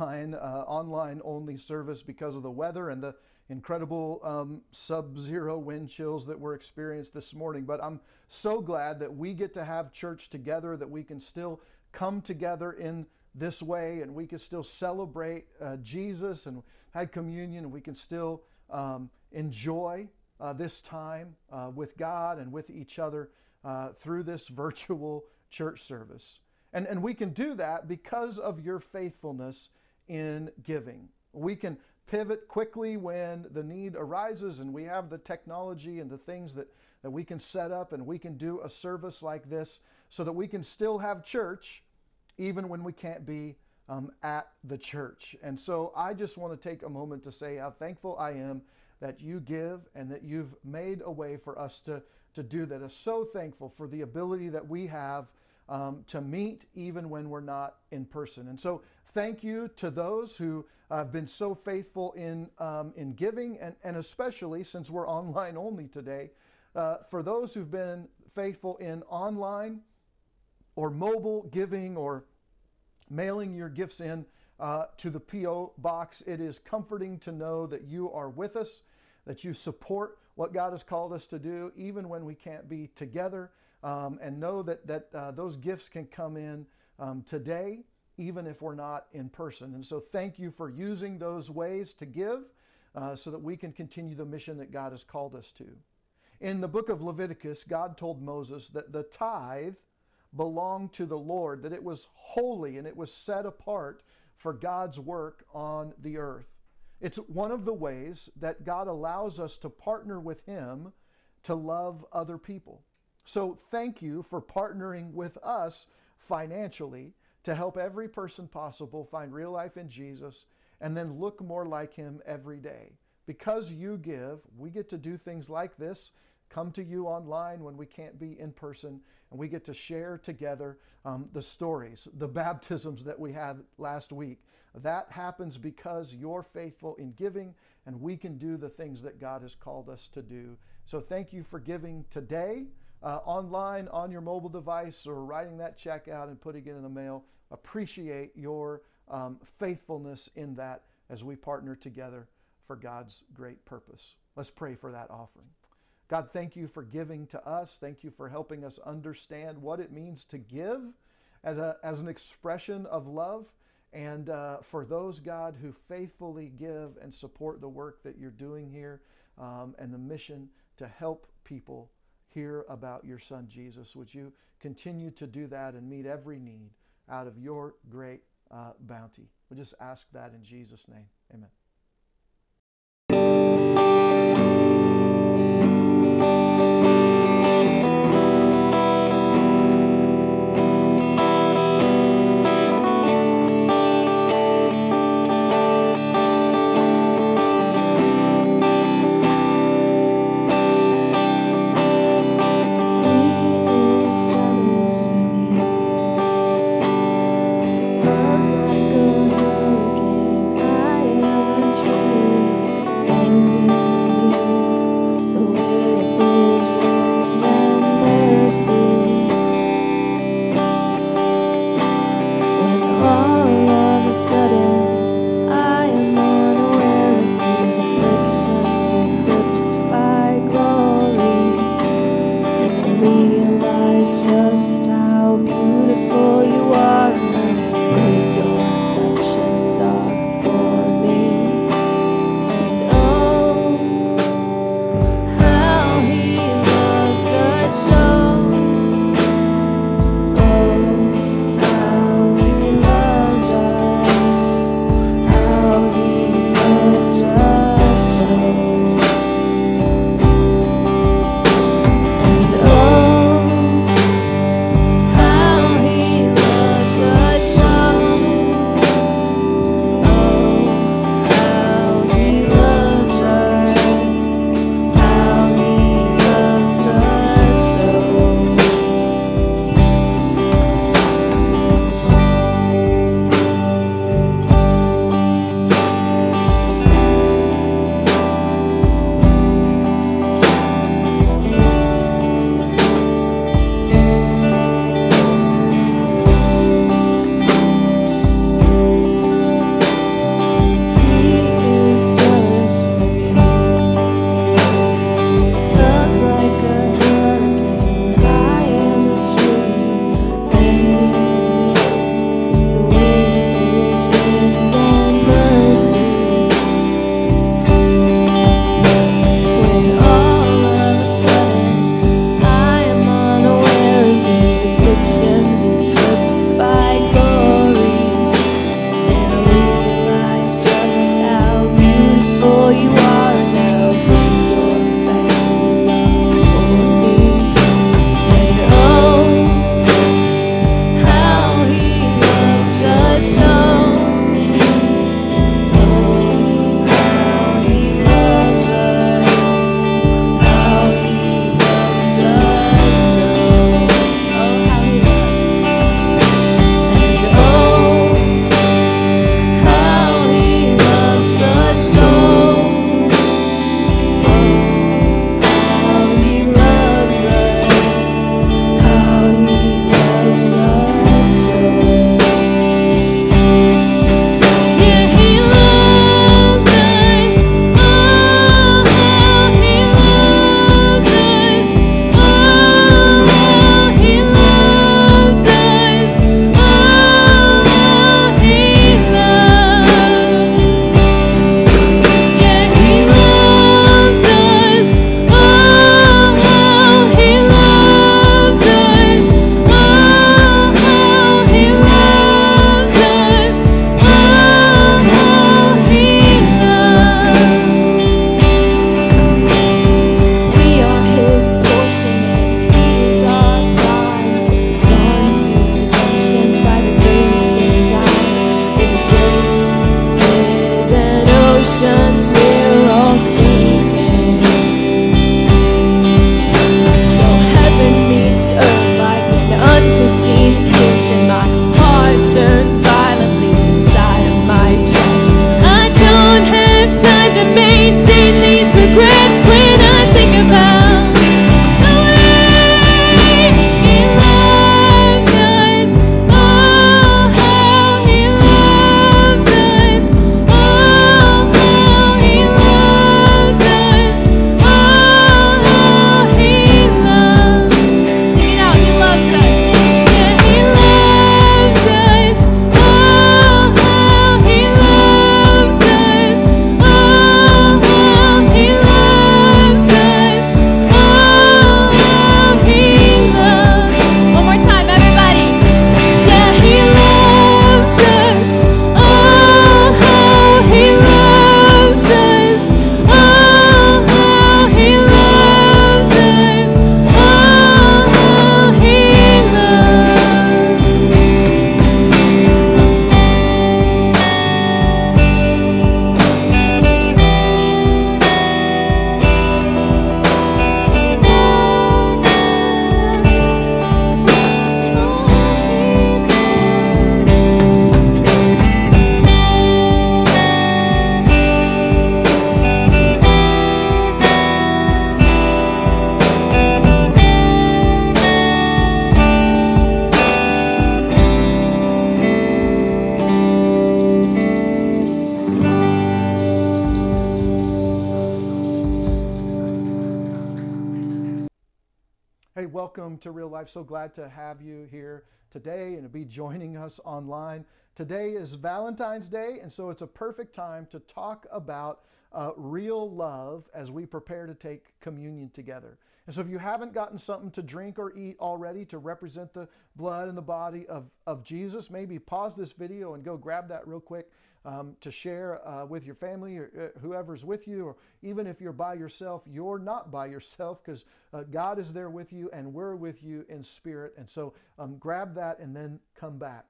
online, uh, online only service because of the weather and the incredible um, sub zero wind chills that were experienced this morning. But I'm so glad that we get to have church together, that we can still come together in this way and we can still celebrate uh, Jesus and had communion and we can still um, enjoy uh, this time uh, with God and with each other uh, through this virtual church service. And, and we can do that because of your faithfulness in giving. We can pivot quickly when the need arises and we have the technology and the things that, that we can set up and we can do a service like this so that we can still have church even when we can't be um, at the church. And so I just want to take a moment to say how thankful I am that you give and that you've made a way for us to, to do that. I'm so thankful for the ability that we have um, to meet even when we're not in person. And so thank you to those who have been so faithful in, um, in giving, and, and especially since we're online only today, uh, for those who've been faithful in online or mobile giving or mailing your gifts in uh, to the P.O. box. It is comforting to know that you are with us, that you support what God has called us to do, even when we can't be together, um, and know that, that uh, those gifts can come in um, today, even if we're not in person. And so, thank you for using those ways to give uh, so that we can continue the mission that God has called us to. In the book of Leviticus, God told Moses that the tithe belonged to the Lord, that it was holy and it was set apart for God's work on the earth. It's one of the ways that God allows us to partner with Him to love other people. So thank you for partnering with us financially to help every person possible find real life in Jesus and then look more like Him every day. Because you give, we get to do things like this come to you online when we can't be in person, and we get to share together um, the stories, the baptisms that we had last week. That happens because you're faithful in giving, and we can do the things that God has called us to do. So thank you for giving today. Uh, online on your mobile device or writing that check out and putting it in the mail. Appreciate your um, faithfulness in that as we partner together for God's great purpose. Let's pray for that offering. God, thank you for giving to us. Thank you for helping us understand what it means to give as, a, as an expression of love. And uh, for those, God, who faithfully give and support the work that you're doing here um, and the mission to help people hear about your Son, Jesus, would you continue to do that and meet every need out of your great uh, bounty? We just ask that in Jesus' name. Amen. Today is Valentine's Day, and so it's a perfect time to talk about uh, real love as we prepare to take communion together. And so, if you haven't gotten something to drink or eat already to represent the blood and the body of, of Jesus, maybe pause this video and go grab that real quick um, to share uh, with your family or uh, whoever's with you, or even if you're by yourself, you're not by yourself because uh, God is there with you and we're with you in spirit. And so, um, grab that and then come back.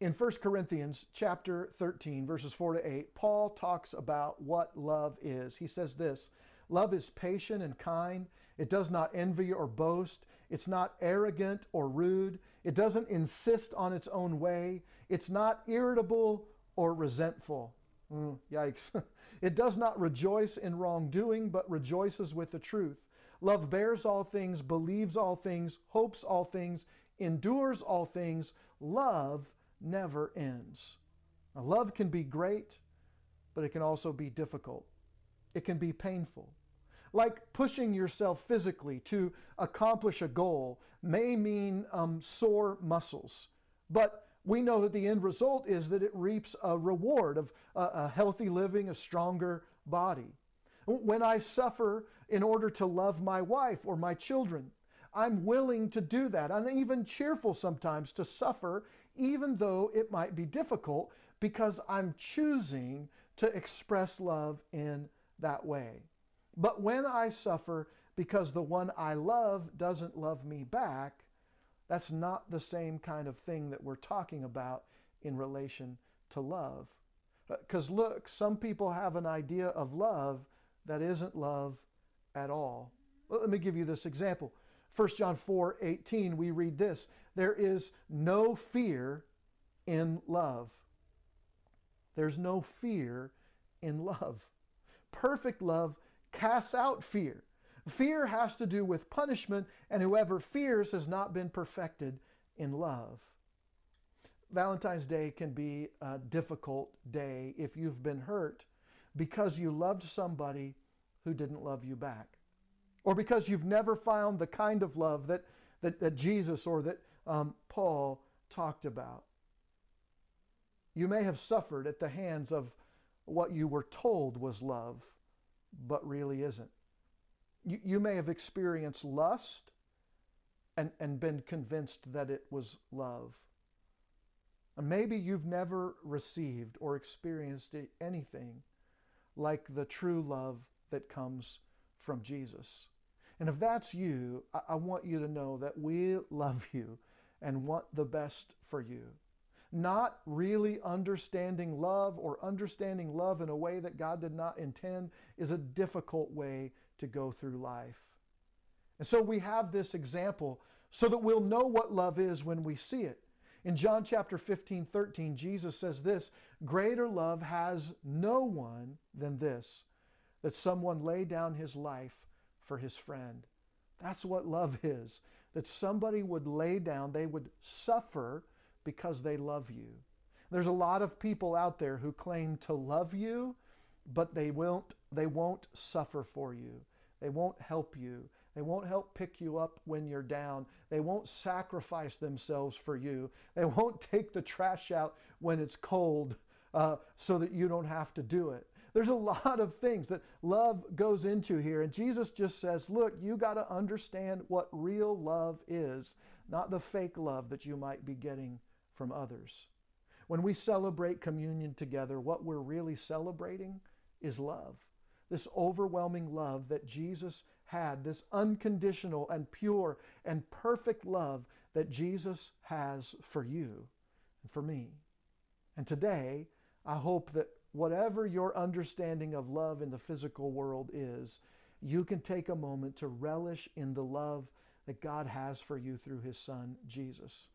In 1 Corinthians chapter 13, verses 4 to 8, Paul talks about what love is. He says this Love is patient and kind. It does not envy or boast. It's not arrogant or rude. It doesn't insist on its own way. It's not irritable or resentful. Mm, yikes. it does not rejoice in wrongdoing, but rejoices with the truth. Love bears all things, believes all things, hopes all things, endures all things. Love never ends. Now, love can be great, but it can also be difficult. It can be painful. Like pushing yourself physically to accomplish a goal may mean um, sore muscles, but we know that the end result is that it reaps a reward of a, a healthy living, a stronger body. When I suffer in order to love my wife or my children, I'm willing to do that. I'm even cheerful sometimes to suffer, even though it might be difficult, because I'm choosing to express love in that way. But when I suffer because the one I love doesn't love me back, that's not the same kind of thing that we're talking about in relation to love. Because uh, look, some people have an idea of love that isn't love at all. Let me give you this example. 1 John 4 18, we read this There is no fear in love. There's no fear in love. Perfect love casts out fear. Fear has to do with punishment, and whoever fears has not been perfected in love. Valentine's Day can be a difficult day if you've been hurt because you loved somebody who didn't love you back, or because you've never found the kind of love that, that, that Jesus or that um, Paul talked about. You may have suffered at the hands of what you were told was love, but really isn't. You, you may have experienced lust and, and been convinced that it was love. And maybe you've never received or experienced anything like the true love that comes from Jesus. And if that's you, I, I want you to know that we love you and want the best for you not really understanding love or understanding love in a way that God did not intend is a difficult way to go through life. And so we have this example so that we'll know what love is when we see it. In John chapter 15, 13, Jesus says this Greater love has no one than this, that someone lay down his life for his friend. That's what love is, that somebody would lay down, they would suffer because they love you. There's a lot of people out there who claim to love you, but they won't, they won't suffer for you. They won't help you. They won't help pick you up when you're down. They won't sacrifice themselves for you. They won't take the trash out when it's cold uh, so that you don't have to do it. There's a lot of things that love goes into here. And Jesus just says, look, you got to understand what real love is, not the fake love that you might be getting from others. When we celebrate communion together, what we're really celebrating is love. This overwhelming love that Jesus had, this unconditional and pure and perfect love that Jesus has for you and for me. And today, I hope that whatever your understanding of love in the physical world is, you can take a moment to relish in the love that God has for you through His Son, Jesus.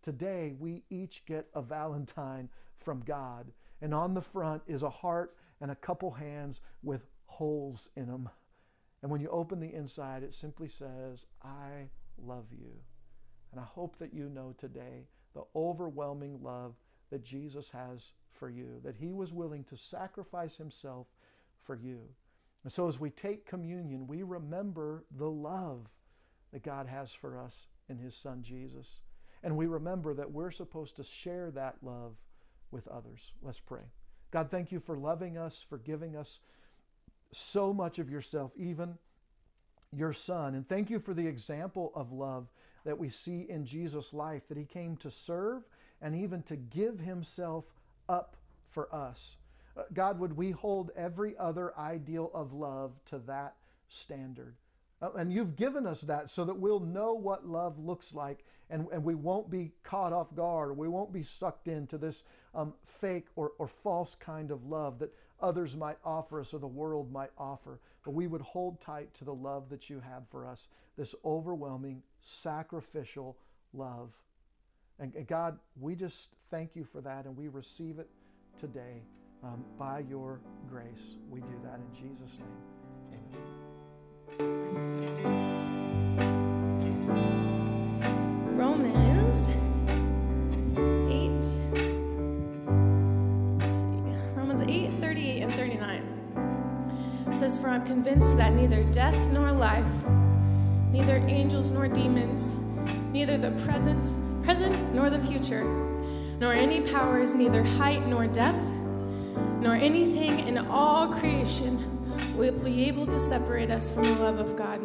Today, we each get a Valentine from God. And on the front is a heart and a couple hands with holes in them. And when you open the inside, it simply says, I love you. And I hope that you know today the overwhelming love that Jesus has for you, that he was willing to sacrifice himself for you. And so as we take communion, we remember the love that God has for us in His Son Jesus. And we remember that we're supposed to share that love with others. Let's pray. God, thank you for loving us, for giving us so much of yourself, even your Son. And thank you for the example of love that we see in Jesus' life, that He came to serve and even to give Himself up for us. Uh, God, would we hold every other ideal of love to that standard? Uh, and you've given us that so that we'll know what love looks like and, and we won't be caught off guard. We won't be sucked into this um, fake or, or false kind of love that others might offer us or the world might offer. But we would hold tight to the love that you have for us, this overwhelming, sacrificial love. And, and God, we just thank you for that and we receive it today um, by your grace. We do that in Jesus' name. Amen. Romans 8. Let's see. Romans 8, 38 and 39 says, For I'm convinced that neither death nor life, neither angels nor demons, neither the present, present nor the future, nor any powers, neither height nor depth, nor anything in all creation will be able to separate us from the love of God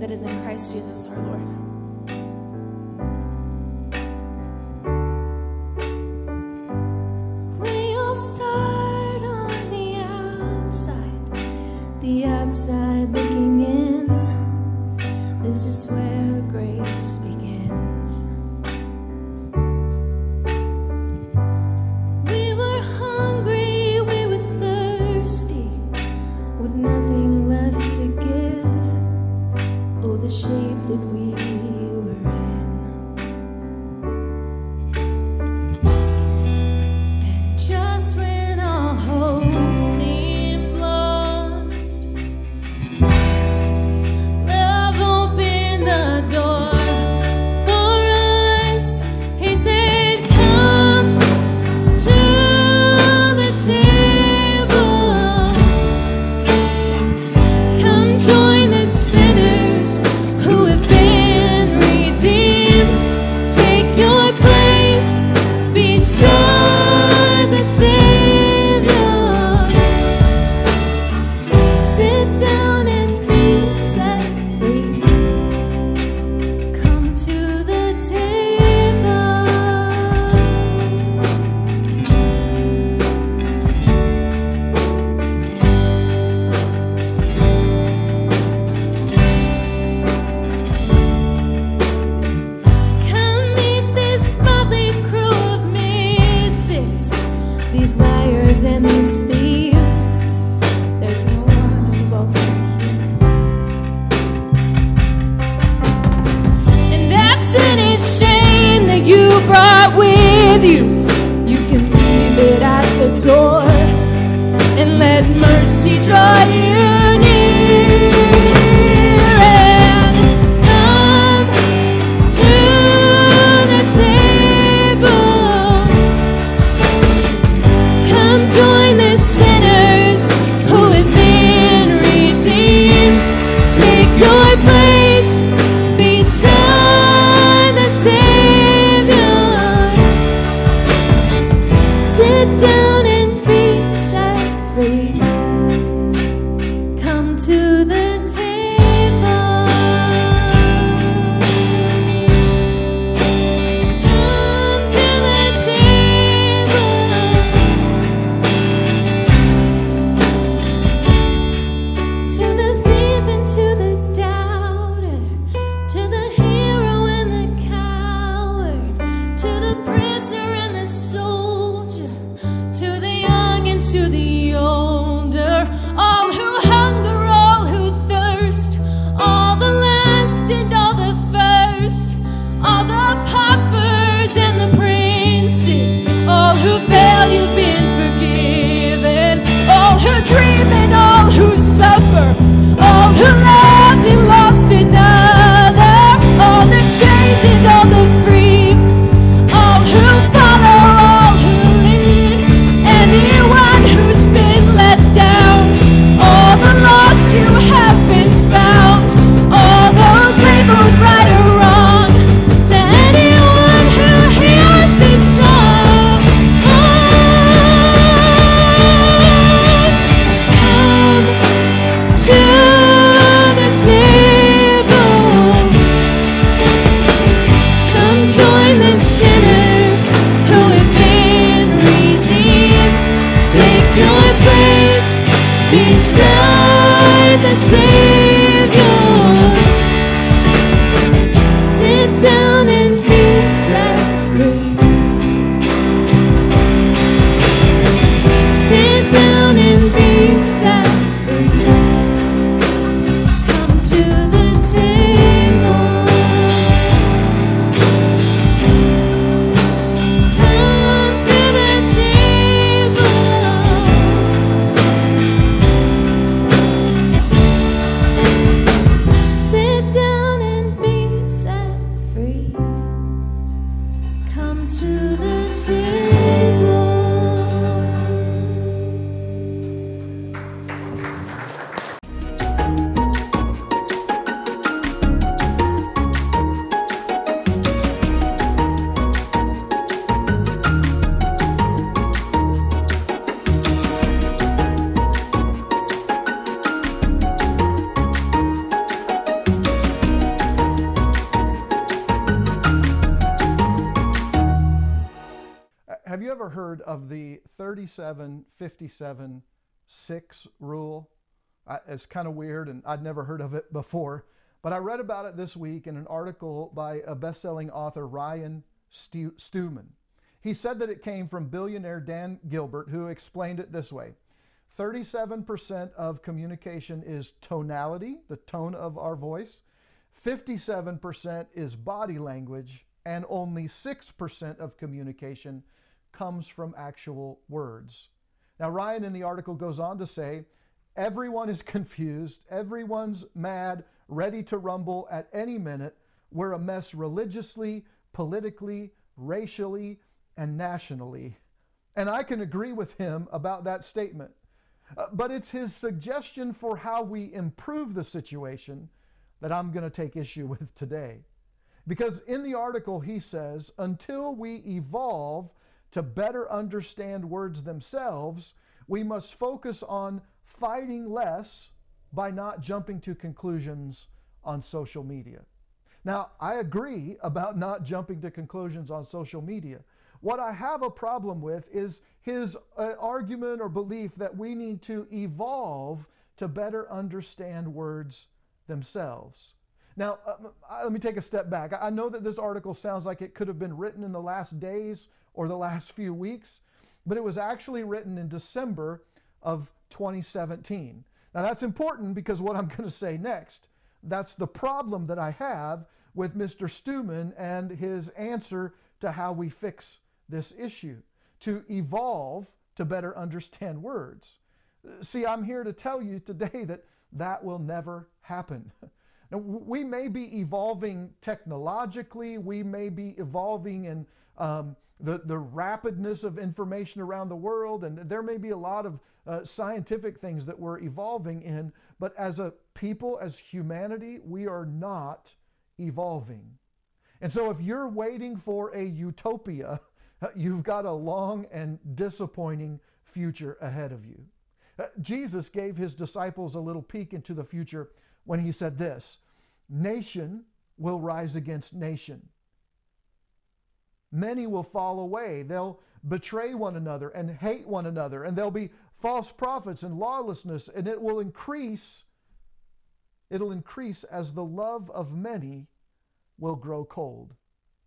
that is in Christ Jesus our Lord. We all start on the outside, the outside looking in. This is where the same. 6 rule? I, it's kind of weird, and I'd never heard of it before. But I read about it this week in an article by a best selling author, Ryan Stewman. He said that it came from billionaire Dan Gilbert, who explained it this way 37% of communication is tonality, the tone of our voice, 57% is body language, and only 6% of communication comes from actual words. Now, Ryan in the article goes on to say everyone is confused, everyone's mad, ready to rumble at any minute. We're a mess religiously, politically, racially, and nationally. And I can agree with him about that statement. Uh, but it's his suggestion for how we improve the situation that I'm going to take issue with today. Because in the article, he says, until we evolve to better understand words themselves, we must focus on fighting less by not jumping to conclusions on social media. Now, I agree about not jumping to conclusions on social media. What I have a problem with is his uh, argument or belief that we need to evolve to better understand words themselves. Now, uh, let me take a step back. I know that this article sounds like it could have been written in the last days or the last few weeks, but it was actually written in December of 2017. Now, that's important because what I'm going to say next, that's the problem that I have with Mr. Stewman and his answer to how we fix this issue to evolve to better understand words. See, I'm here to tell you today that that will never happen. Now, we may be evolving technologically, we may be evolving in um, the, the rapidness of information around the world, and there may be a lot of uh, scientific things that we're evolving in, but as a people, as humanity, we are not evolving. And so if you're waiting for a utopia, you've got a long and disappointing future ahead of you. Uh, Jesus gave his disciples a little peek into the future when he said this Nation will rise against nation. Many will fall away. They'll betray one another and hate one another, and there'll be false prophets and lawlessness, and it will increase. It'll increase as the love of many will grow cold.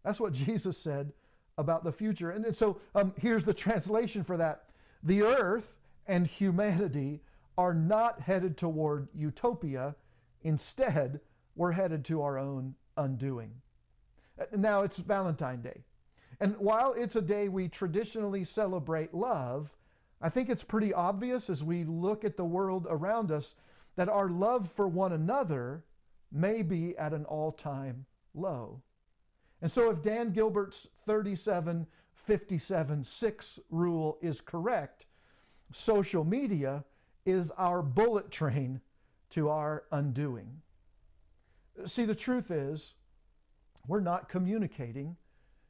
That's what Jesus said about the future. And, so um, here's the translation for that the earth and humanity are not headed toward utopia. Instead, we're headed to our own undoing. Now it's Valentine Day. And while it's a day we traditionally celebrate love, I think it's pretty obvious as we look at the world around us that our love for one another may be at an all time low. And so, if Dan Gilbert's 37 57 6 rule is correct, social media is our bullet train to our undoing. See, the truth is, we're not communicating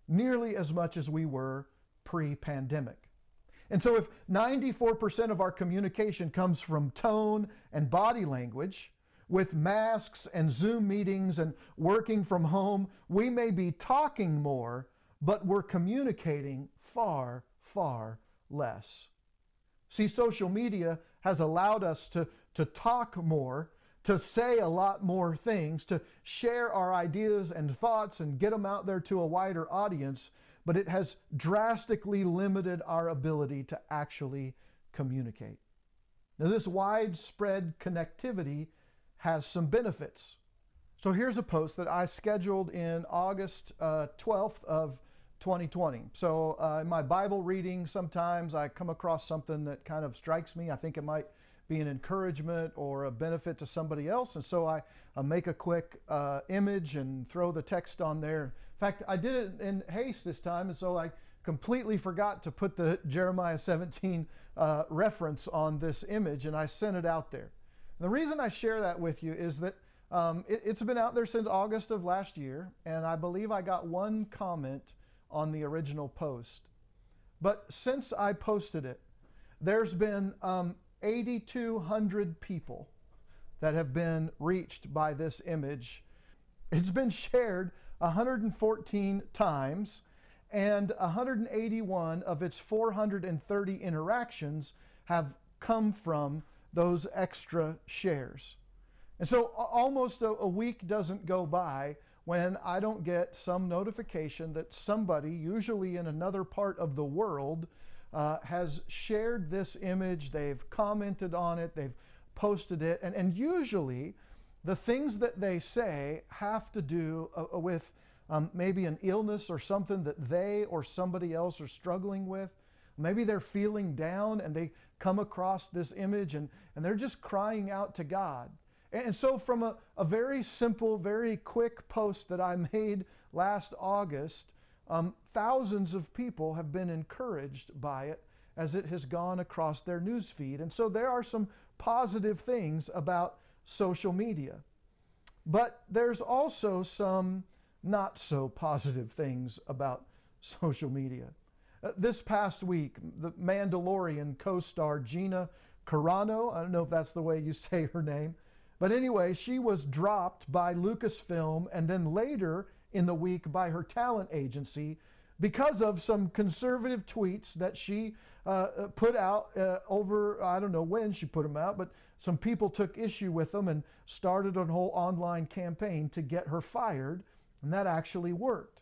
nearly as much as we were pre pandemic. And so, if 94% of our communication comes from tone and body language, with masks and Zoom meetings and working from home, we may be talking more, but we're communicating far, far less. See, social media has allowed us to, to talk more, to say a lot more things, to share our ideas and thoughts and get them out there to a wider audience, but it has drastically limited our ability to actually communicate. Now, this widespread connectivity has some benefits. So here's a post that I scheduled in August uh, 12th of 2020. So uh, in my Bible reading, sometimes I come across something that kind of strikes me. I think it might be an encouragement or a benefit to somebody else. And so I, I make a quick uh, image and throw the text on there. In fact, I did it in haste this time, and so I completely forgot to put the Jeremiah 17 uh, reference on this image, and I sent it out there. The reason I share that with you is that um, it, has been out there since August of last year, and I believe I got one comment on the original post. But since I posted it, there's been um, 8,200 people that have been reached by this image. It's been shared 114 times, and 181 of its 430 interactions have come from those extra shares. And so almost a, a, week doesn't go by when I don't get some notification that somebody, usually in another part of the world, uh, has shared this image, they've commented on it, they've posted it, and, and usually the things that they say have to do uh, with um, maybe an illness or something that they or somebody else are struggling with. Maybe they're feeling down and they come across this image and, and they're just crying out to God. And so, from a, a very simple, very quick post that I made last August, um, thousands of people have been encouraged by it as it has gone across their news feed. And so, there are some positive things about social media. But there's also some not so positive things about social media. Uh, this past week, the Mandalorian co star Gina Carano, I don't know if that's the way you say her name, but anyway, she was dropped by Lucasfilm and then later in the week by her talent agency because of some conservative tweets that she uh, uh, put out uh, over, I don't know when she put them out, but some people took issue with them and started a whole online campaign to get her fired, and that actually worked.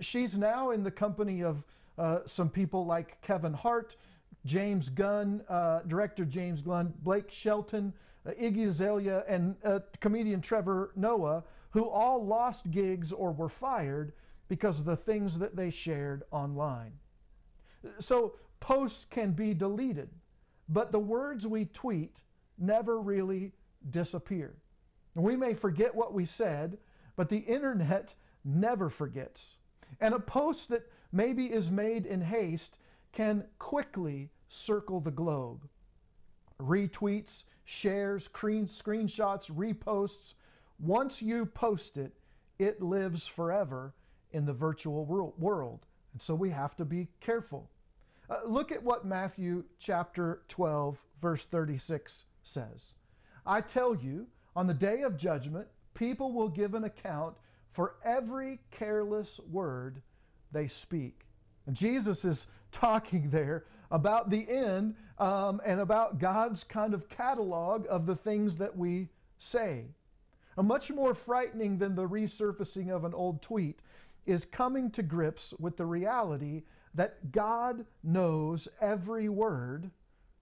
She's now in the company of uh, some people like Kevin Hart, James Gunn, uh, director James Gunn, Blake Shelton, uh, Iggy Azalea, and comedian Trevor Noah, who all lost gigs or were fired because of the things that they shared online. So posts can be deleted, but the words we tweet never really disappear. We may forget what we said, but the internet never forgets. And a post that maybe is made in haste can quickly circle the globe. Retweets, shares, screenshots, reposts. Once you post it, it lives forever in the virtual world. And so we have to be careful. Uh, look at what Matthew chapter 12, verse 36 says. I tell you, on the day of judgment, people will give an account for every careless word they speak. And Jesus is talking there about the end um, and about God's kind of catalog of the things that we say. A much more frightening than the resurfacing of an old tweet is coming to grips with the reality that God knows every word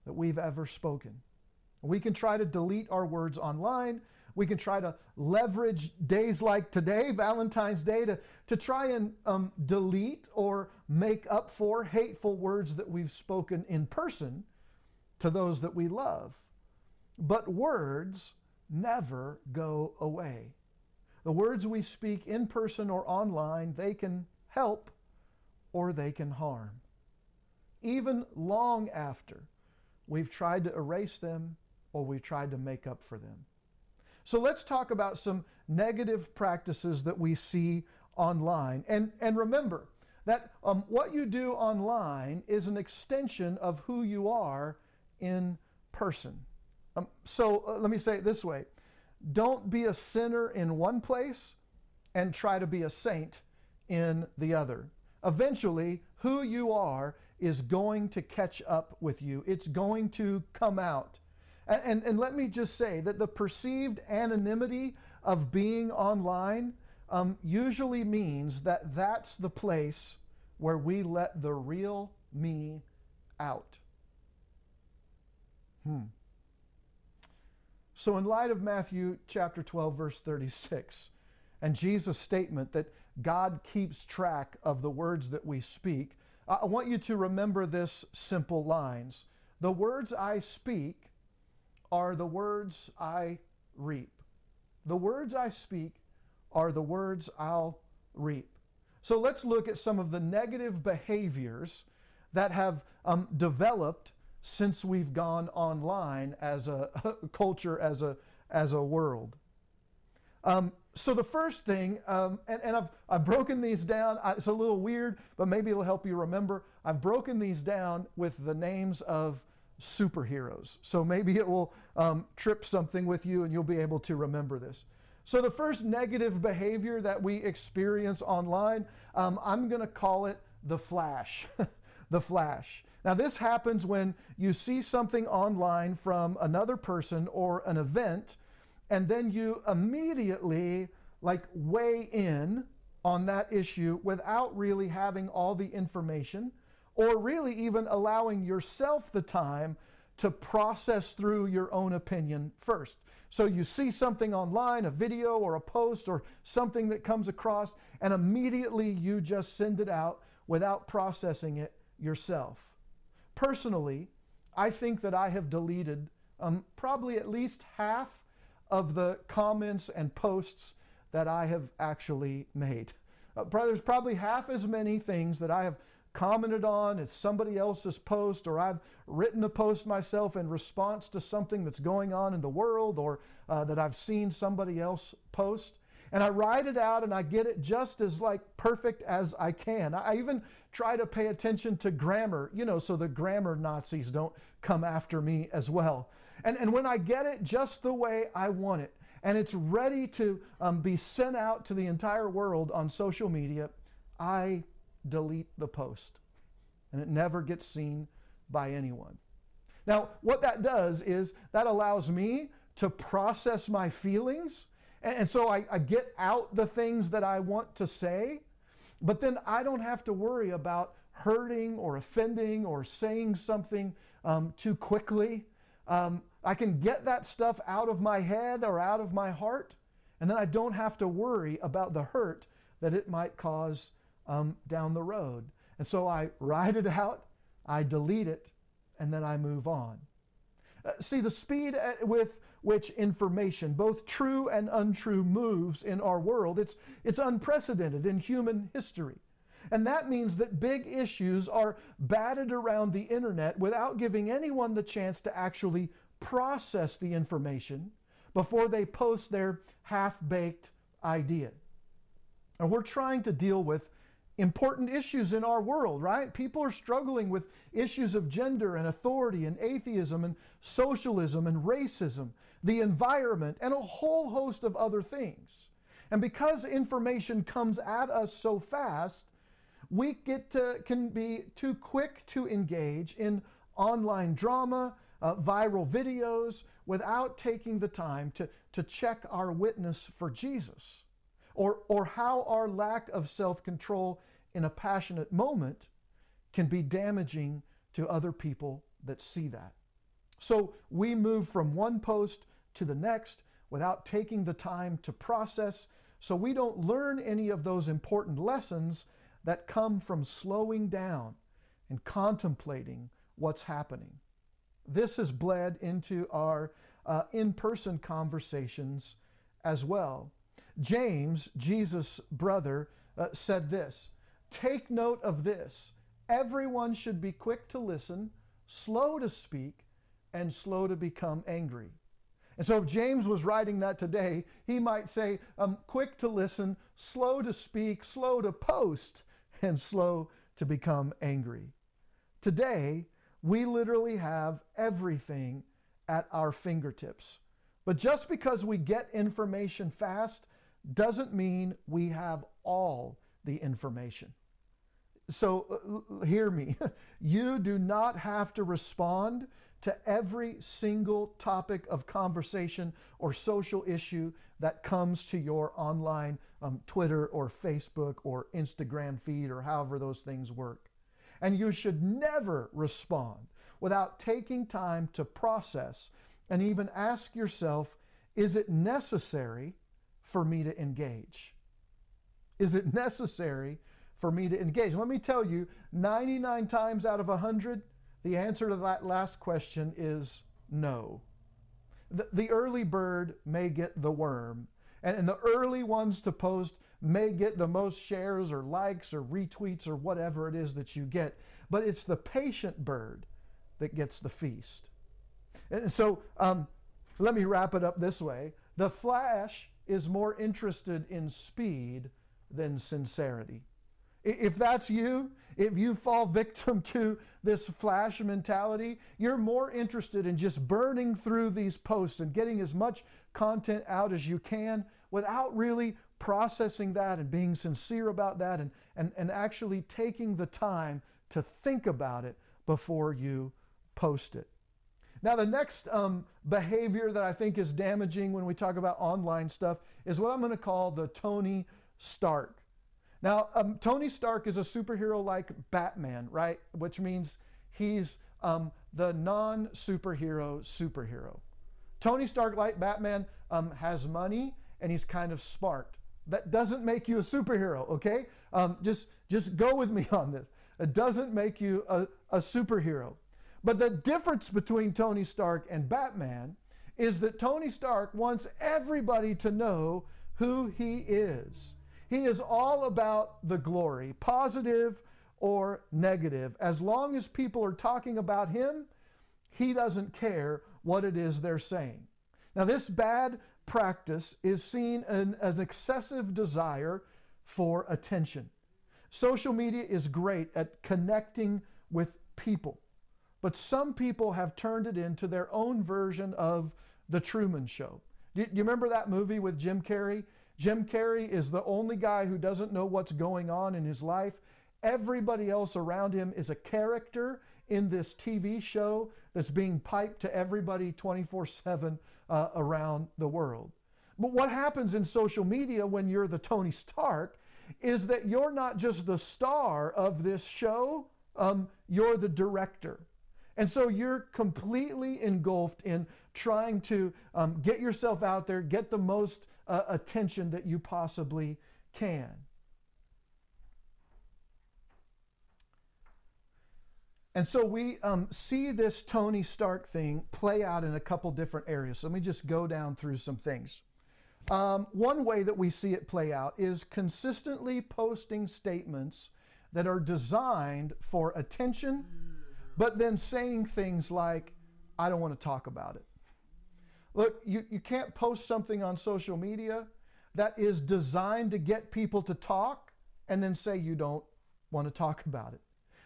that we've ever spoken. We can try to delete our words online. We can try to leverage days like today, Valentine's Day, to, to try and um, delete or make up for hateful words that we've spoken in person to those that we love. But words never go away. The words we speak in person or online, they can help or they can harm. Even long after we've tried to erase them or we've tried to make up for them. So let's talk about some negative practices that we see online. And, and remember that um, what you do online is an extension of who you are in person. Um, so uh, let me say it this way don't be a sinner in one place and try to be a saint in the other. Eventually, who you are is going to catch up with you, it's going to come out. And, and, and let me just say that the perceived anonymity of being online um, usually means that that's the place where we let the real me out. Hmm. So, in light of Matthew chapter 12, verse 36, and Jesus' statement that God keeps track of the words that we speak, I want you to remember this simple lines. The words I speak are the words I reap. The words I speak are the words I'll reap. So let's look at some of the negative behaviors that have um, developed since we've gone online as a, culture, as a, as a world. Um, so the first thing, um, and, and I've, I've broken these down, I, it's a little weird, but maybe it'll help you remember. I've broken these down with the names of superheroes. So maybe it will um, trip something with you and you'll be able to remember this. So, the first negative behavior that we experience online, um, I'm going to call it the flash. the flash. Now, this happens when you see something online from another person or an event, and then you immediately like weigh in on that issue without really having all the information or really even allowing yourself the time to process through your own opinion first. So you see something online, a video or a post or something that comes across, and immediately you just send it out without processing it yourself. Personally, I think that I have deleted um, probably at least half of the comments and posts that I have actually made. Uh, there's probably half as many things that I have commented on as somebody else's post, or I've written a post myself in response to something that's going on in the world, or uh, that I've seen somebody else post. And I write it out and I get it just as like perfect as I can. I even try to pay attention to grammar, you know, so the grammar Nazis don't come after me as well. And, and when I get it just the way I want it, and it's ready to um, be sent out to the entire world on social media, I delete the post. And it never gets seen by anyone. Now, what that does is that allows me to process my feelings. And, so I, I get out the things that I want to say, but then I don't have to worry about hurting or offending or saying something um, too quickly. Um, I can get that stuff out of my head or out of my heart, and then I don't have to worry about the hurt that it might cause um, down the road. And so I write it out, I delete it, and then I move on. Uh, see, the speed with which information, both true and untrue, moves in our world, it's, it's unprecedented in human history. And that means that big issues are batted around the internet without giving anyone the chance to actually process the information before they post their half baked idea. And we're trying to deal with important issues in our world, right? People are struggling with issues of gender and authority and atheism and socialism and racism, the environment, and a whole host of other things. And because information comes at us so fast, we get to, can be too quick to engage in online drama, uh, viral videos, without taking the time to, to check our witness for Jesus or, or how our lack of self control in a passionate moment can be damaging to other people that see that. So we move from one post to the next without taking the time to process, so we don't learn any of those important lessons that come from slowing down and contemplating what's happening. This has bled into our uh, in person conversations as well. James, Jesus' brother, uh, said this Take note of this. Everyone should be quick to listen, slow to speak, and slow to become angry. And so, if James was writing that today, he might say, um, quick to listen, slow to speak, slow to post, and slow to become angry. Today, we literally have everything at our fingertips. But just because we get information fast doesn't mean we have all the information. So uh, hear me. You do not have to respond to every single topic of conversation or social issue that comes to your online um, Twitter or Facebook or Instagram feed or however those things work. And you should never respond without taking time to process and even ask yourself is it necessary for me to engage? Is it necessary for me to engage? Let me tell you, 99 times out of 100, the answer to that last question is no. The, the early bird may get the worm, and, and the early ones to post may get the most shares or likes or retweets or whatever it is that you get, but it's the patient bird that gets the feast. And so um, let me wrap it up this way the flash is more interested in speed than sincerity. If that's you, if you fall victim to this flash mentality, you're more interested in just burning through these posts and getting as much content out as you can without really processing that and being sincere about that and, and, and actually taking the time to think about it before you post it. Now, the next um, behavior that I think is damaging when we talk about online stuff is what I'm going to call the Tony Stark. Now, um, Tony Stark is a superhero like Batman, right? Which means he's um, the non superhero superhero. Tony Stark, like Batman, um, has money and he's kind of smart. That doesn't make you a superhero, okay? Um, just, just go with me on this. It doesn't make you a, a superhero. But the difference between Tony Stark and Batman is that Tony Stark wants everybody to know who he is. He is all about the glory, positive or negative. As long as people are talking about him, he doesn't care what it is they're saying. Now, this bad practice is seen as an excessive desire for attention. Social media is great at connecting with people. But some people have turned it into their own version of The Truman Show. Do you remember that movie with Jim Carrey? Jim Carrey is the only guy who doesn't know what's going on in his life. Everybody else around him is a character in this TV show that's being piped to everybody 24 uh, 7 around the world. But what happens in social media when you're the Tony Stark is that you're not just the star of this show, um, you're the director. And so you're completely engulfed in trying to um, get yourself out there, get the most uh, attention that you possibly can. And so we um, see this Tony Stark thing play out in a couple different areas. So let me just go down through some things. Um, one way that we see it play out is consistently posting statements that are designed for attention but then saying things like, I don't want to talk about it. Look, you, you can't post something on social media that is designed to get people to talk and then say you don't want to talk about it.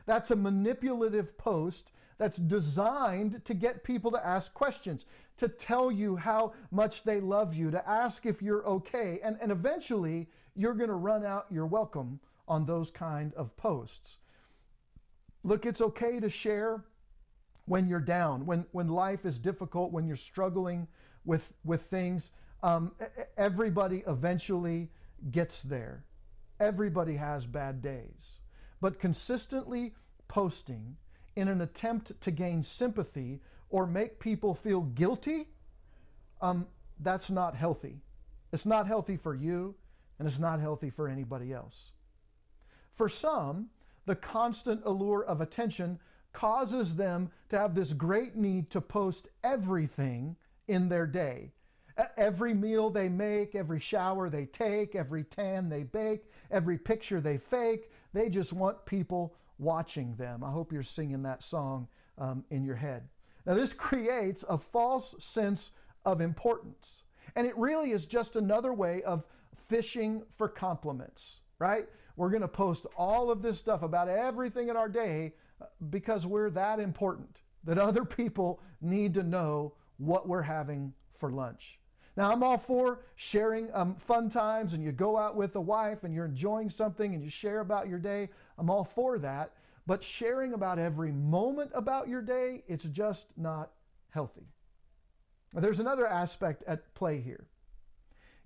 That's a manipulative post that's designed to get people to ask questions, to tell you how much they love you, to ask if you're okay. And, and eventually, you're going to run out your welcome on those kind of posts. Look, it's okay to share when you're down, when, when life is difficult, when you're struggling with, with things. Um, everybody eventually gets there. Everybody has bad days. But consistently posting in an attempt to gain sympathy or make people feel guilty, um, that's not healthy. It's not healthy for you, and it's not healthy for anybody else. For some, the constant allure of attention causes them to have this great need to post everything in their day. Every meal they make, every shower they take, every tan they bake, every picture they fake, they just want people watching them. I hope you're singing that song um, in your head. Now, this creates a false sense of importance. And it really is just another way of fishing for compliments, right? We're going to post all of this stuff about everything in our day uh, because we're that important that other people need to know what we're having for lunch. Now, I'm all for sharing um, fun times and you go out with a wife and you're enjoying something and you share about your day. I'm all for that. But sharing about every moment about your day, it's just not healthy. There's another aspect at play here.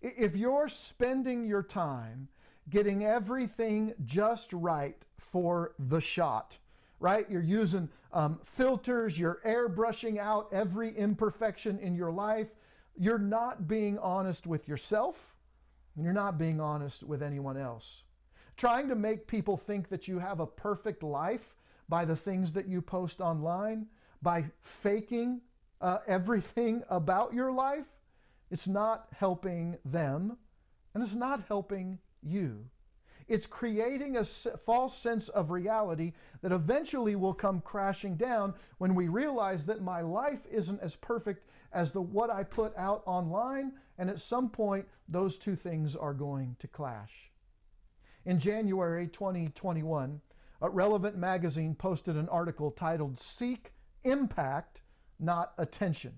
If you're spending your time getting everything just right for the shot, right? You're using um, filters, you're airbrushing out every imperfection in your life. You're not being honest with yourself, and you're not being honest with anyone else. Trying to make people think that you have a perfect life by the things that you post online, by faking uh, everything about your life, it's not helping them, and it's not helping you. It's creating a false sense of reality that eventually will come crashing down when we realize that my life isn't as perfect as the what I put out online, and at some point those two things are going to clash. In January 2021, a Relevant Magazine posted an article titled Seek Impact, Not Attention.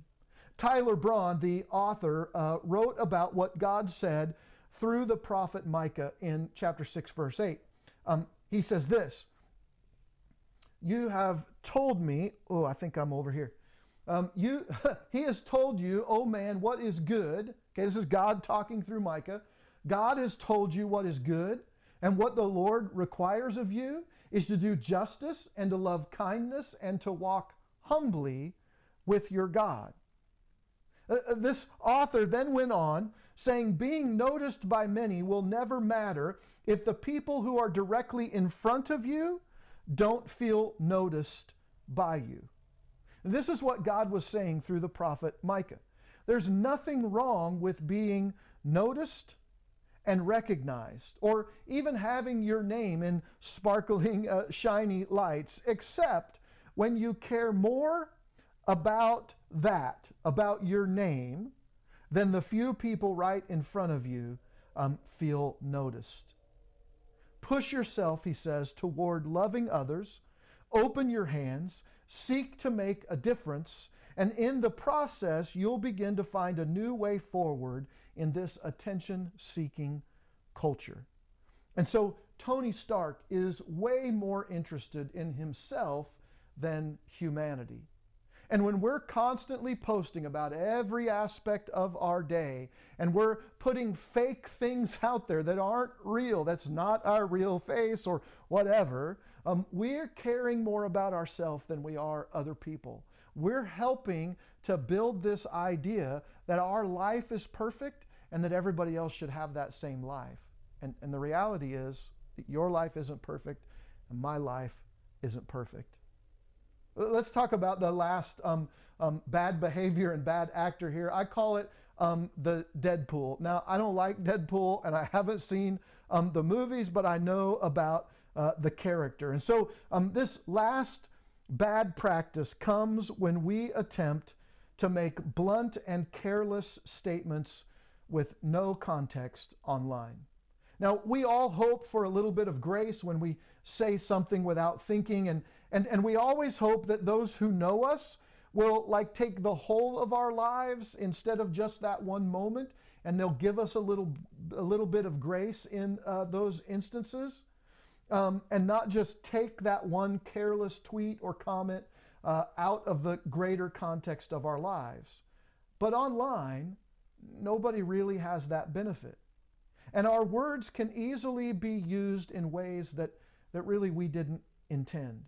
Tyler Braun, the author, uh, wrote about what God said through the prophet Micah in chapter 6, verse 8. Um, he says this You have told me, oh, I think I'm over here. Um, you, he has told you, oh man, what is good. Okay, this is God talking through Micah. God has told you what is good, and what the Lord requires of you is to do justice and to love kindness and to walk humbly with your God. Uh, uh, this author then went on saying, Being noticed by many will never matter if the people who are directly in front of you don't feel noticed by you. And this is what God was saying through the prophet Micah. There's nothing wrong with being noticed and recognized, or even having your name in sparkling, uh, shiny lights, except when you care more about that, about your name, than the few people right in front of you um, feel noticed. Push yourself, he says, toward loving others. Open your hands. Seek to make a difference. And in the process, you'll begin to find a new way forward in this attention seeking culture. And so Tony Stark is way more interested in himself than humanity. And when we're constantly posting about every aspect of our day and we're putting fake things out there that aren't real, that's not our real face or whatever, um, we're caring more about ourselves than we are other people. We're helping to build this idea that our life is perfect and that everybody else should have that same life. And, and the reality is, your life isn't perfect and my life isn't perfect. Let's talk about the last um, um, bad behavior and bad actor here. I call it um, the Deadpool. Now, I don't like Deadpool and I haven't seen um, the movies, but I know about uh, the character. And so, um, this last bad practice comes when we attempt to make blunt and careless statements with no context online. Now, we all hope for a little bit of grace when we say something without thinking, and, and, and we always hope that those who know us will like take the whole of our lives instead of just that one moment, and they'll give us a little, a little bit of grace in uh, those instances, um, and not just take that one careless tweet or comment uh, out of the greater context of our lives. But online, nobody really has that benefit. And our words can easily be used in ways that, that really we didn't intend.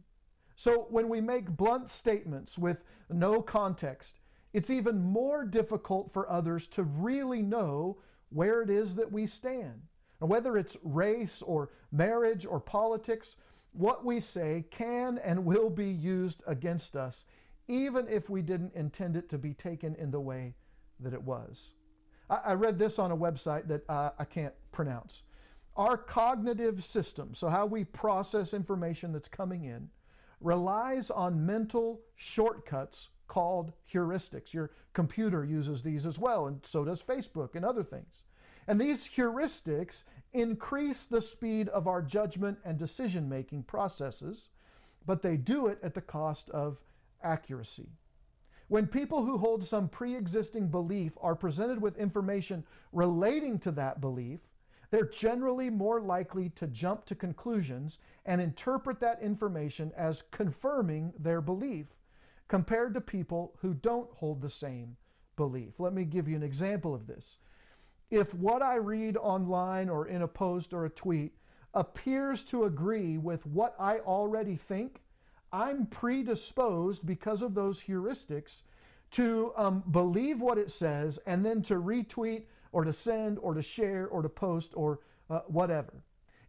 So when we make blunt statements with no context, it's even more difficult for others to really know where it is that we stand. And whether it's race or marriage or politics, what we say can and will be used against us, even if we didn't intend it to be taken in the way that it was. I, read this on a website that uh, I can't pronounce. Our cognitive system, so how we process information that's coming in, relies on mental shortcuts called heuristics. Your computer uses these as well, and so does Facebook and other things. And these heuristics increase the speed of our judgment and decision making processes, but they do it at the cost of accuracy. When people who hold some pre existing belief are presented with information relating to that belief, they're generally more likely to jump to conclusions and interpret that information as confirming their belief compared to people who don't hold the same belief. Let me give you an example of this. If what I read online or in a post or a tweet appears to agree with what I already think, I'm predisposed because of those heuristics to um, believe what it says and then to retweet or to send or to share or to post or uh, whatever.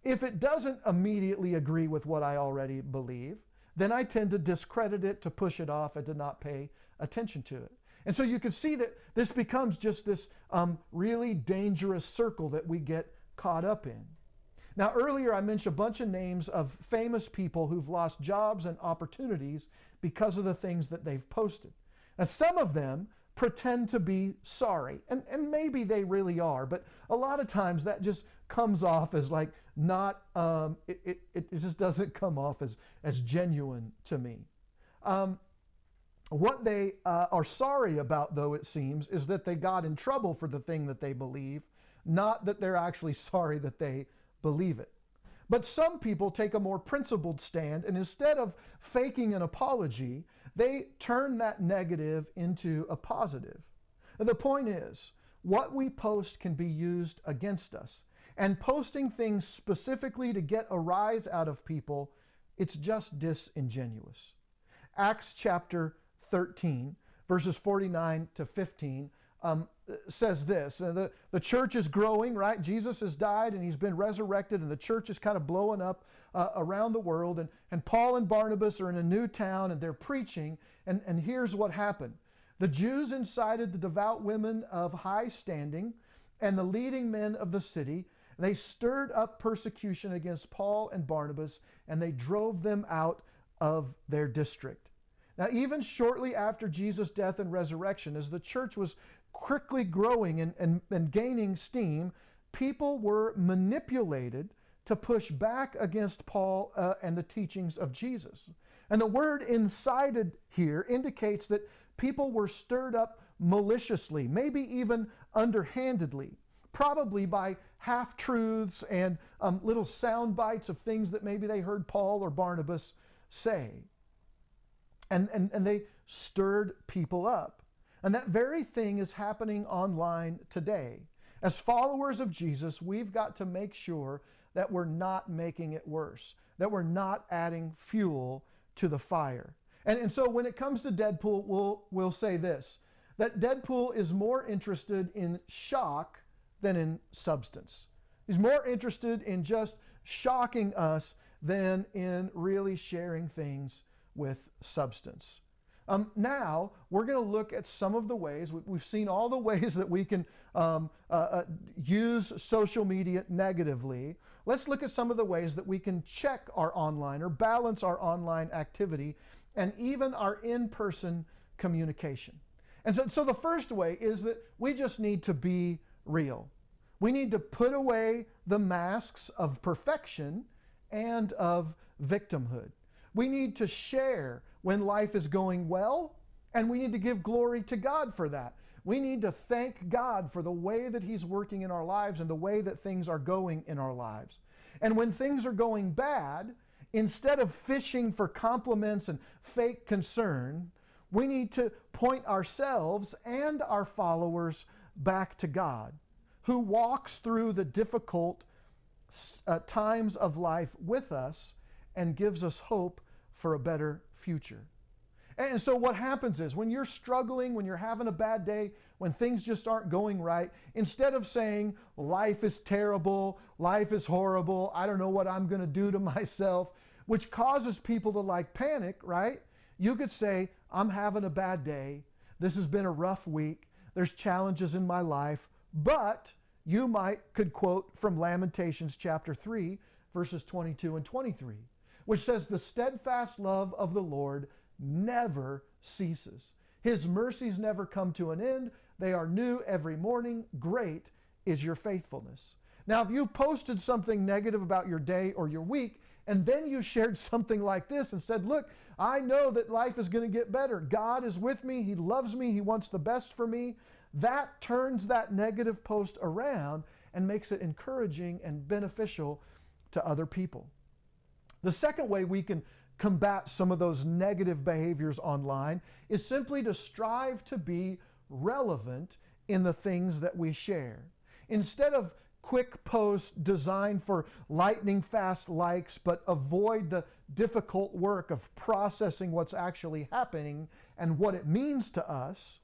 If it doesn't immediately agree with what I already believe, then I tend to discredit it, to push it off, and to not pay attention to it. And so you can see that this becomes just this um, really dangerous circle that we get caught up in. Now, earlier I mentioned a bunch of names of famous people who've lost jobs and opportunities because of the things that they've posted. And some of them pretend to be sorry, and, and maybe they really are, but a lot of times that just comes off as like not, um, it, it, it just doesn't come off as, as genuine to me. Um, What they uh, are sorry about, though, it seems, is that they got in trouble for the thing that they believe, not that they're actually sorry that they believe it. But some people take a more principled stand, and instead of faking an apology, they turn that negative into a positive. The point is, what we post can be used against us. And posting things specifically to get a rise out of people, it's just disingenuous. Acts chapter 13, verses 49 to 15, um, says this uh, the, the church is growing, right? Jesus has died and he's been resurrected, and the church is kind of blowing up uh, around the world. And, and Paul and Barnabas are in a new town and they're preaching. And, and here's what happened the Jews incited the devout women of high standing and the leading men of the city. They stirred up persecution against Paul and Barnabas, and they drove them out of their district. Now, even shortly after Jesus' death and resurrection, as the church was quickly growing and, and, and gaining steam, people were manipulated to push back against Paul uh, and the teachings of Jesus. And the word incited here indicates that people were stirred up maliciously, maybe even underhandedly, probably by half truths and um, little sound bites of things that maybe they heard Paul or Barnabas say. And, and, and they stirred people up. And that very thing is happening online today. As followers of Jesus, we've got to make sure that we're not making it worse, that we're not adding fuel to the fire. And, and so when it comes to Deadpool, we'll, we'll say this that Deadpool is more interested in shock than in substance. He's more interested in just shocking us than in really sharing things with substance. Um, now, we're going to look at some of the ways, we've seen all the ways that we can um, uh, uh, use social media negatively. Let's look at some of the ways that we can check our online or balance our online activity and even our in person communication. And so, so the first way is that we just need to be real. We need to put away the masks of perfection and of victimhood. We need to share when life is going well, and we need to give glory to God for that. We need to thank God for the way that He's working in our lives and the way that things are going in our lives. And when things are going bad, instead of fishing for compliments and fake concern, we need to point ourselves and our followers back to God, who walks through the difficult uh, times of life with us and gives us hope for a better future. And so, what happens is when you're struggling, when you're having a bad day, when things just aren't going right, instead of saying, life is terrible, life is horrible, I don't know what I'm going to do to myself, which causes people to like panic, right? You could say, I'm having a bad day. This has been a rough week. There's challenges in my life. But you might could quote from Lamentations chapter 3, verses 22 and 23 which says, The steadfast love of the Lord never ceases. His mercies never come to an end. They are new every morning. Great is your faithfulness. Now, if you posted something negative about your day or your week, and then you shared something like this and said, Look, I know that life is going to get better. God is with me. He loves me. He wants the best for me. That turns that negative post around and makes it encouraging and beneficial to other people. The second way we can combat some of those negative behaviors online is simply to strive to be relevant in the things that we share. Instead of quick posts designed for lightning fast likes, but avoid the difficult work of processing what's actually happening and what it means to us,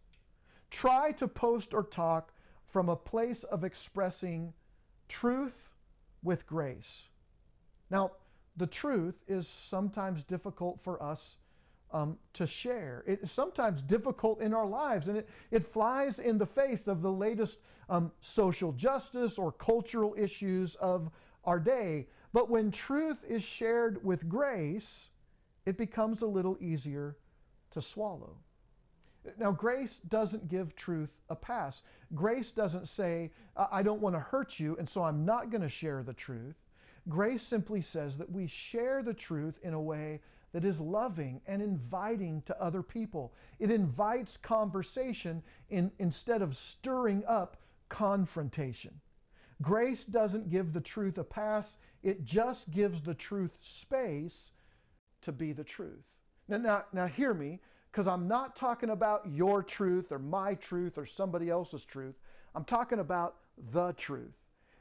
try to post or talk from a place of expressing truth with grace. Now, the truth is sometimes difficult for us um, to share. It's sometimes difficult in our lives, and it, it flies in the face of the latest um, social justice or cultural issues of our day. But when truth is shared with grace, it becomes a little easier to swallow. Now, grace doesn't give truth a pass. Grace doesn't say, I don't want to hurt you, and so I'm not going to share the truth. Grace simply says that we share the truth in a way that is loving and inviting to other people. It invites conversation in, instead of stirring up confrontation. Grace doesn't give the truth a pass, it just gives the truth space to be the truth. Now, now, now hear me, because I'm not talking about your truth or my truth or somebody else's truth. I'm talking about the truth.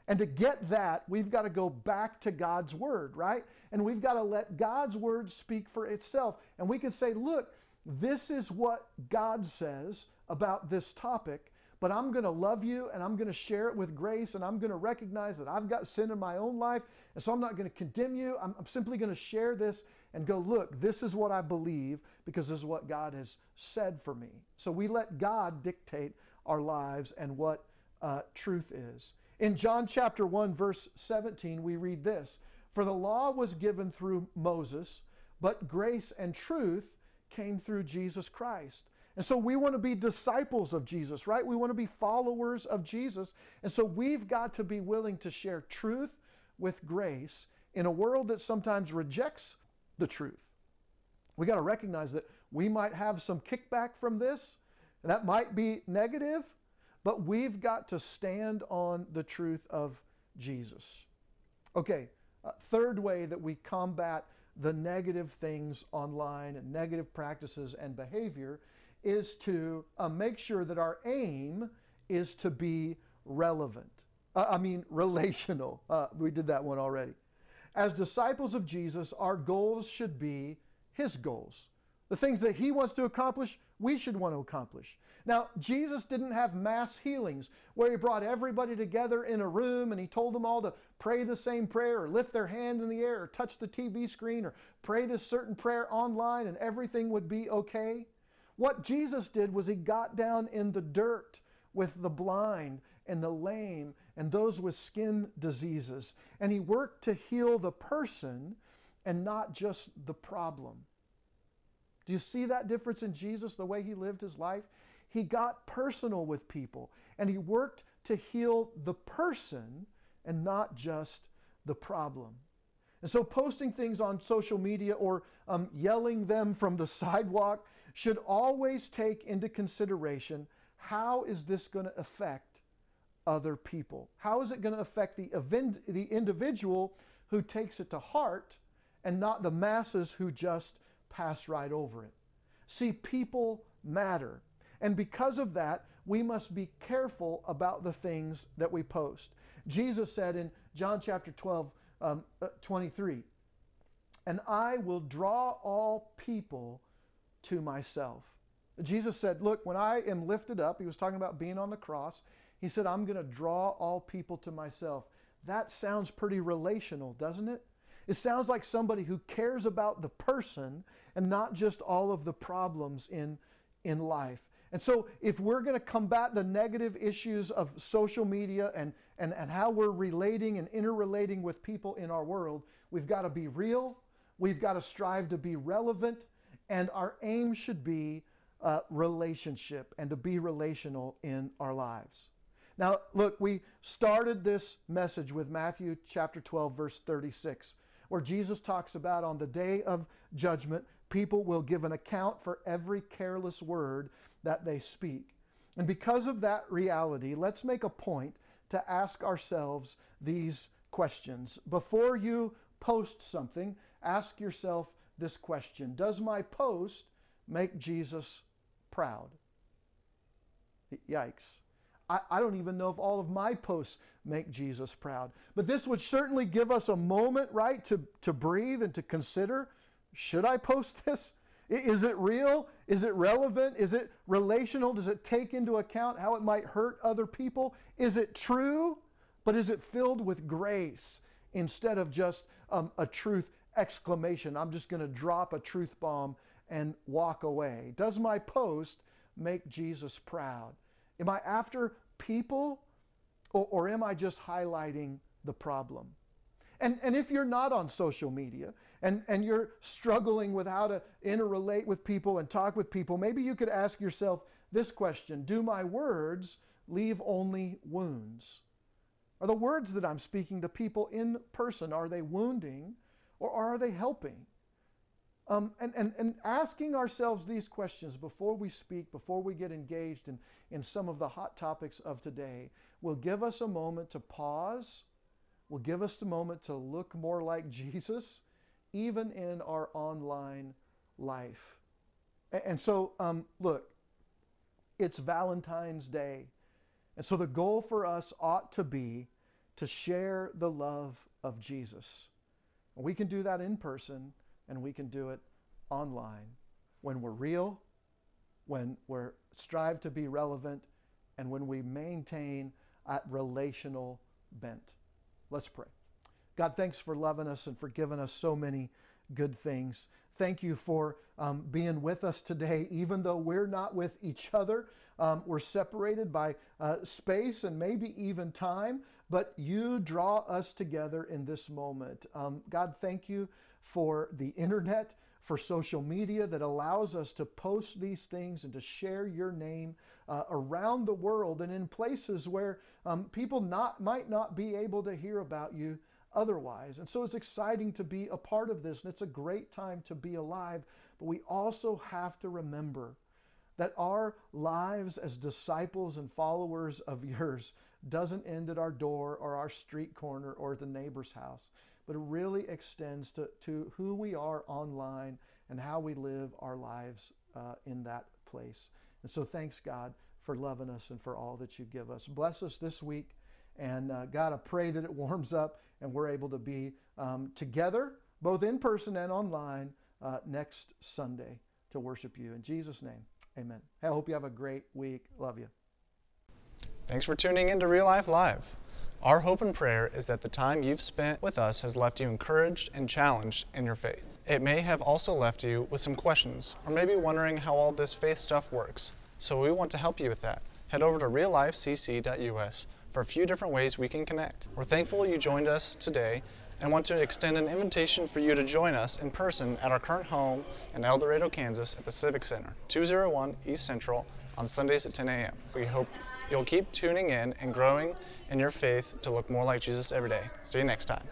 And to get that, we've got to go back to God's Word, right? And we've got to let God's Word speak for itself. And we can say, look, this is what God says about this topic, but I'm going to love you and I'm going to share it with grace and I'm going to recognize that I've got sin in my own life. And so I'm not going to condemn you. I'm, I'm simply going to share this and go, look, this is what I believe because this is what God has said for me. So we let God dictate our lives and what uh, truth is. In John chapter 1, verse 17, we read this For the law was given through Moses, but grace and truth came through Jesus Christ. And so we want to be disciples of Jesus, right? We want to be followers of Jesus. And so we've got to be willing to share truth with grace in a world that sometimes rejects the truth. We got to recognize that we might have some kickback from this, and that might be negative, but we've got to stand on the truth of Jesus. Okay, uh, third way that we combat the negative things online and negative practices and behavior is to uh, make sure that our aim is to be relevant. Uh, I mean, relational. Uh, we did that one already. As disciples of Jesus, our goals should be His goals. The things that He wants to accomplish, we should want to accomplish. Now, Jesus didn't have mass healings where he brought everybody together in a room and he told them all to pray the same prayer or lift their hand in the air or touch the TV screen or pray this certain prayer online and everything would be okay. What Jesus did was he got down in the dirt with the blind and the lame and those with skin diseases. And he worked to heal the person and not just the problem. Do you see that difference in Jesus, the way he lived his life? He got personal with people and he worked to heal the person and not just the problem. And so, posting things on social media or um, yelling them from the sidewalk should always take into consideration how is this going to affect other people? How is it going to affect the, event, the individual who takes it to heart and not the masses who just pass right over it? See, people matter. And because of that, we must be careful about the things that we post. Jesus said in John chapter 12, um, uh, 23, and I will draw all people to myself. Jesus said, Look, when I am lifted up, he was talking about being on the cross, he said, I'm going to draw all people to myself. That sounds pretty relational, doesn't it? It sounds like somebody who cares about the person and not just all of the problems in, in life. And so, if we're going to combat the negative issues of social media and, and, and how we're relating and interrelating with people in our world, we've got to be real, we've got to strive to be relevant, and our aim should be uh, relationship and to be relational in our lives. Now, look, we started this message with Matthew chapter 12, verse 36, where Jesus talks about on the day of judgment, people will give an account for every careless word that they speak. And because of that reality, let's make a point to ask ourselves these questions. Before you post something, ask yourself this question Does my post make Jesus proud? Yikes. I, I, don't even know if all of my posts make Jesus proud. But this would certainly give us a moment, right, to, to breathe and to consider should I post this? Is it real? Is it relevant? Is it relational? Does it take into account how it might hurt other people? Is it true? But is it filled with grace instead of just um, a truth exclamation? I'm just going to drop a truth bomb and walk away. Does my post make Jesus proud? Am I after people or, or am I just highlighting the problem? And, and if you're not on social media and, and you're struggling with how to interrelate with people and talk with people, maybe you could ask yourself this question Do my words leave only wounds? Are the words that I'm speaking to people in person, are they wounding or are they helping? Um, and, and, and asking ourselves these questions before we speak, before we get engaged in, in some of the hot topics of today, will give us a moment to pause, will give us a moment to look more like Jesus, even in our online life. And, and so, um, look, it's Valentine's Day. And so the goal for us ought to be to share the love of Jesus. And we can do that in person and we can do it online when we're real, when we're strive to be relevant, and when we maintain a relational bent. Let's pray. God, thanks for loving us and for giving us so many good things. Thank you for um, being with us today, even though we're not with each other. Um, we're separated by uh, space and maybe even time, but you draw us together in this moment. Um, God, thank you for the internet, for social media that allows us to post these things and to share your name uh, around the world and in places where um, people not, might not be able to hear about you otherwise. And so it's exciting to be a part of this, and it's a great time to be alive. But we also have to remember that our lives as disciples and followers of yours doesn't end at our door or our street corner or the neighbor's house, but it really extends to, to who we are online and how we live our lives uh, in that place. And so thanks, God, for loving us and for all that you give us. Bless us this week. And uh, God, I pray that it warms up and we're able to be um, together, both in person and online, uh, next Sunday to worship you. In Jesus' name, amen. Hey, I hope you have a great week. Love you. Thanks for tuning in to Real Life Live. Our hope and prayer is that the time you've spent with us has left you encouraged and challenged in your faith. It may have also left you with some questions, or maybe wondering how all this faith stuff works. So we want to help you with that. Head over to reallifecc.us for a few different ways we can connect. We're thankful you joined us today and want to extend an invitation for you to join us in person at our current home in El Dorado, Kansas at the Civic Center, 201 East Central on Sundays at 10 a.m. We hope you'll keep tuning in and growing in your faith to look more like Jesus every day. See you next time.